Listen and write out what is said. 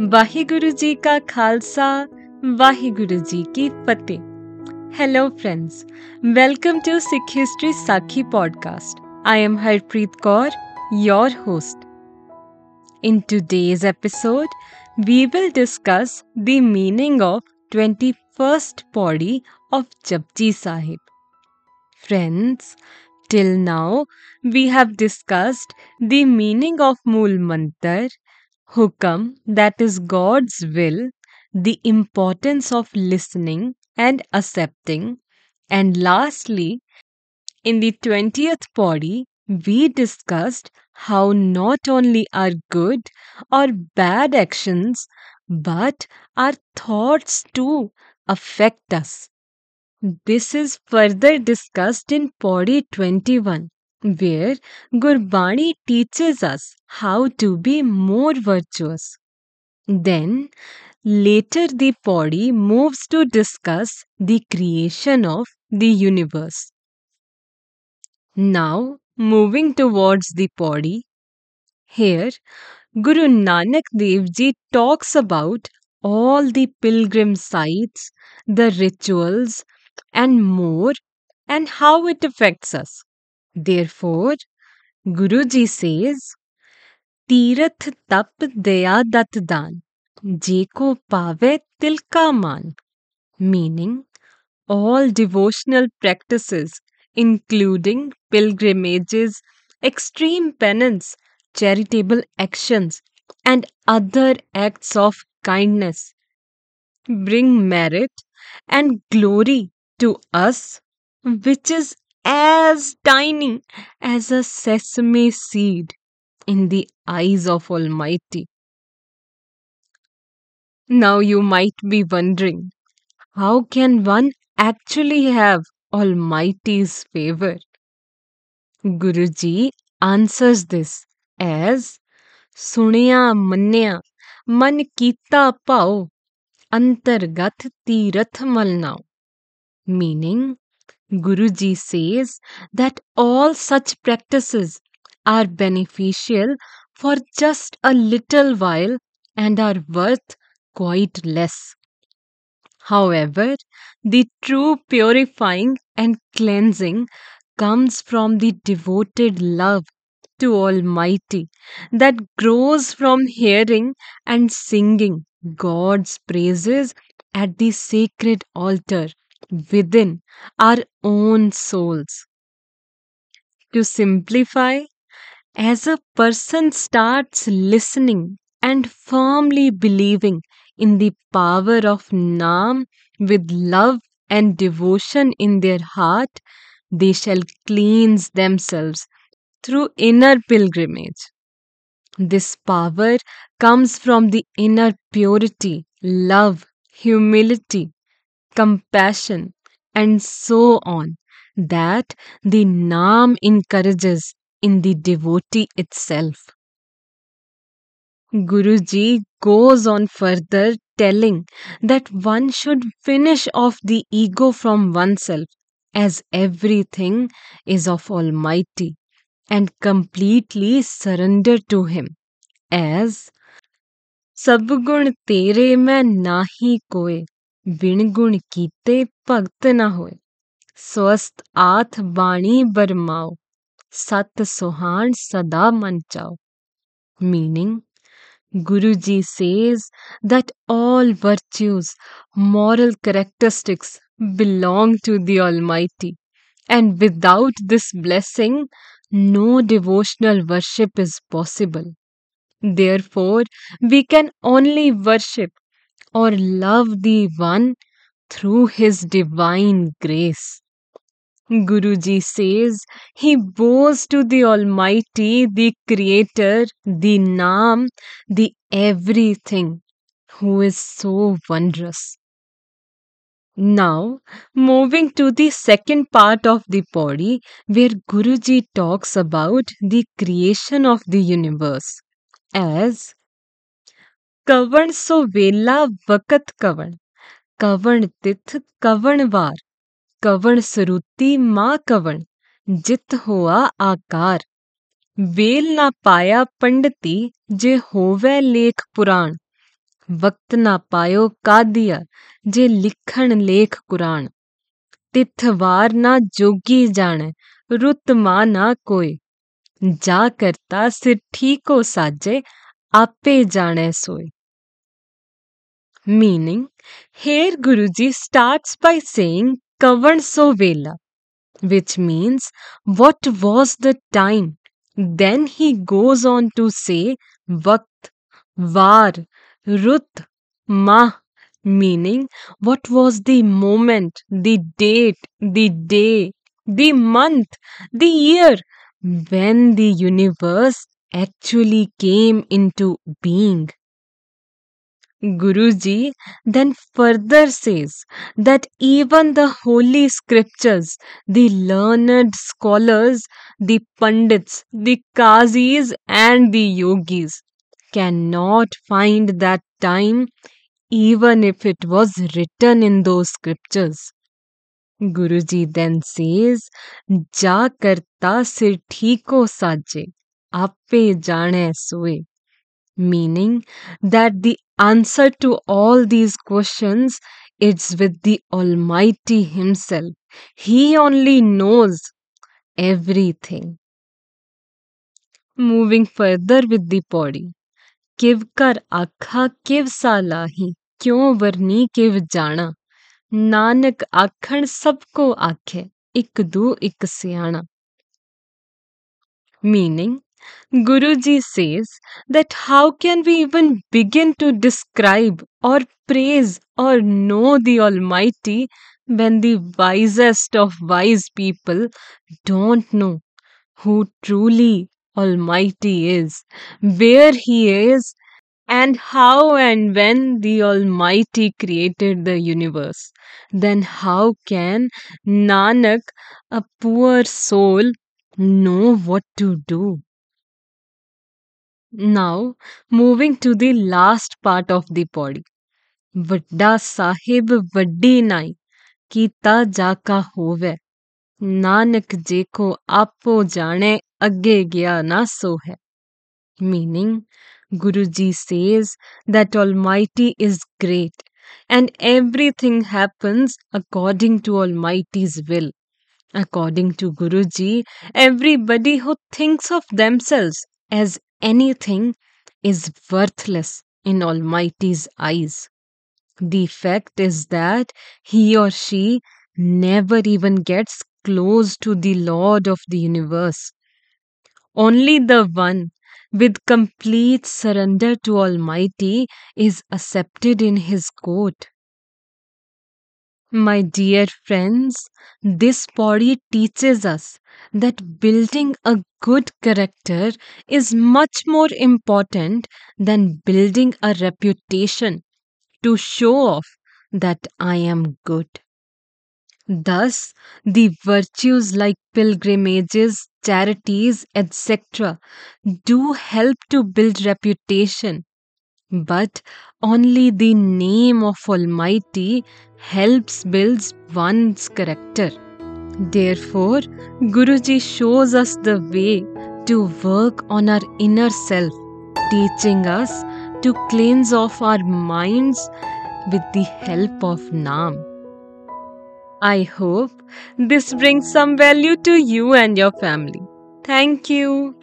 ਵਾਹਿਗੁਰੂ ਜੀ ਕਾ ਖਾਲਸਾ ਵਾਹਿਗੁਰੂ ਜੀ ਕੀ ਫਤਿਹ Hello, friends. Welcome to Sikh History Sakhi podcast. I am Harpreet Kaur, your host. In today's episode, we will discuss the meaning of 21st pauri of Japji Sahib. Friends, till now we have discussed the meaning of Mool Mantar Hukam, that is God's will, the importance of listening and accepting, and lastly, in the 20th pauri, we discussed how not only our good or bad actions, but our thoughts too affect us. This is further discussed in Pauri 21 where Gurbani teaches us how to be more virtuous. Then, later the pauri moves to discuss the creation of the universe. Now, moving towards the pauri, here Guru Nanak Dev Ji talks about all the pilgrim sites, the rituals, and more, and how it affects us. Therefore, Guruji says, Tirath tap daya dat dan, jeko pave tilka man. Meaning, all devotional practices, including pilgrimages, extreme penance, charitable actions, and other acts of kindness, bring merit and glory to us, which is as tiny as a sesame seed in the eyes of Almighty. Now you might be wondering, how can one actually have Almighty's favor? Guruji answers this as ਸੁਣਿਆ ਮੰਨਿਆ ਮਨ ਕੀਤਾ ਭਾਉ ਅੰਤਰਗਤ ਤੀਰਥ ਮਲਨਾਉ meaning Guruji says that all such practices are beneficial for just a little while and are worth quite less. However, the true purifying and cleansing comes from the devoted love to Almighty that grows from hearing and singing God's praises at the sacred altar within our own souls. To simplify, as a person starts listening and firmly believing in the power of Naam with love and devotion in their heart, they shall cleanse themselves through inner pilgrimage. This power comes from the inner purity, love, humility, compassion, and so on, that the Nam encourages in the devotee itself. Guruji goes on further telling that one should finish off the ego from oneself as everything is of Almighty and completely surrender to Him as Sabgun tere mein nahi koe विण गुण कीते भगत न होए। स्वस्थ आथ बाणी बरमाओ। सत सोहान सदा मन चाओ। Meaning Guru ji says that all virtues moral characteristics belong to the almighty and without this blessing no devotional worship is possible therefore we can only worship or love the One through His divine grace. Guruji says he bows to the Almighty, the Creator, the Naam, the everything, who is so wondrous. Now, moving to the second part of the pauri, where Guruji talks about the creation of the universe as ਕਵਣ ਸੋ ਵੇਲਾ ਵਕਤ ਕਵਣ ਕਵਣ ਤਿਥ ਕਵਣ ਵਾਰ, ਕਵਣ ਸਰੂਤੀ ma ਕਵਣ, ਜਿਤ ਹੋਆ ਆਕਾਰ। ਵੇਲ ਨਾ ਪਾਇਆ ਪੰਡਤੀ, ਜੇ ਹੋਵੇ ਲੇਖ ਪੁਰਾਣ। ਵਕਤ ਨਾ ਪਾਇਓ ਕਾਦੀਆ, ਜੇ ਲਿਖਣ ਲੇਖ ਕੁਰਾਨ ਤਿਥਵਾਰ ਨਾ ਜੋਗੀ ਜਾਣੈ, ਰੁੱਤ ਮਾ ਨਾ ਕੋਏ ਜਾ ਕਰਤਾ ਸਿਰ ਠੀਕੋ ਸਾਜੇ, ਆਪੇ ਜਾਣੈ ਸੋਏ meaning here guruji starts by saying kavan so vela which means what was the time? Then he goes on to say vakt var rut mah meaning what was the moment the date the day the month the year when the universe actually came into being Guruji then further says that even the holy scriptures, the learned scholars, the pandits, the qazis, and the yogis cannot find that time even if it was written in those scriptures. Guruji then says, Ja karta sir thiko saje, ape jane soe meaning that the answer to all these questions it's with the almighty himself. He only knows everything. Moving further with the pauri. Kivkar akha आखा किव kyo varni वरनी किव जाना नानक आखण सबको आखे एक दू meaning Guruji says that how can we even begin to describe or praise or know the Almighty when the wisest of wise people don't know who truly Almighty is, where He is, and how and when the Almighty created the universe? Then how can Nanak, a poor soul, know what to do? Now, moving to the last part of the pauri. ਵੱਡਾ ਸਾਹਿਬ ਵੱਡੀ ਨਾਈ ਕੀਤਾ ਜਾ ਕਾ ਹੋਵੇ ਨਾਨਕ ਜੇ ਕੋ ਆਪੋ ਜਾਣੇ ਅੱਗੇ ਗਿਆ ਨਾ ਸੋ ਹੈ meaning guruji says that almighty is great and everything happens according to almighty's will. According to guruji everybody who thinks of themselves as anything is worthless in Almighty's eyes. The fact is that he or she never even gets close to the Lord of the universe. Only the one with complete surrender to Almighty is accepted in his court. My dear friends, this pauri teaches us that building a good character is much more important than building a reputation to show off that I am good. Thus, the virtues like pilgrimages, charities, etc., do help to build reputation but only the name of Almighty helps builds one's character. Therefore, Guruji shows us the way to work on our inner self, teaching us to cleanse off our minds with the help of Naam. I hope this brings some value to you and your family. Thank you.